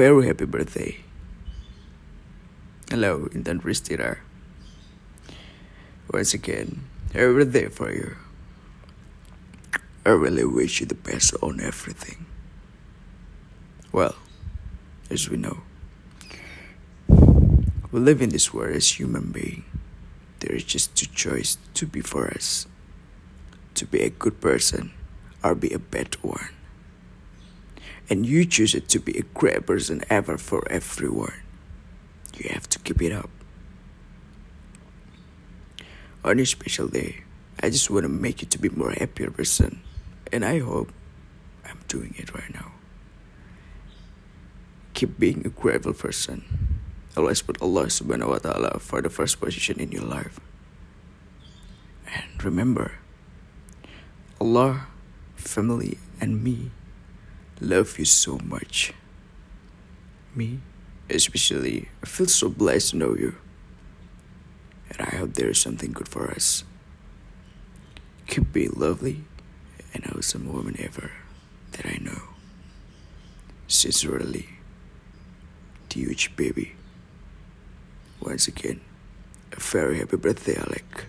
very happy birthday. Hello, Intan Pristira. Once again, happy birthday for you. I really wish you the best on everything. Well, as we know, we live in this world as human being. There is just two choices to be for us. To be a good person or be a bad one. And you choose it to be a great person ever for everyone. You have to keep it up. On this special day, I just want to make you to be more happier person. And I hope I'm doing it right now. Keep being a grateful person. Always put Allah subhanahu wa ta'ala for the first position in your life. And remember, Allah, family, and me love you so much. Me, especially, I feel so blessed to know you. And I hope there is something good for us. Keep being lovely and awesome woman ever that I know. Sincerely, huge baby. Once again, a very happy birthday, Alek.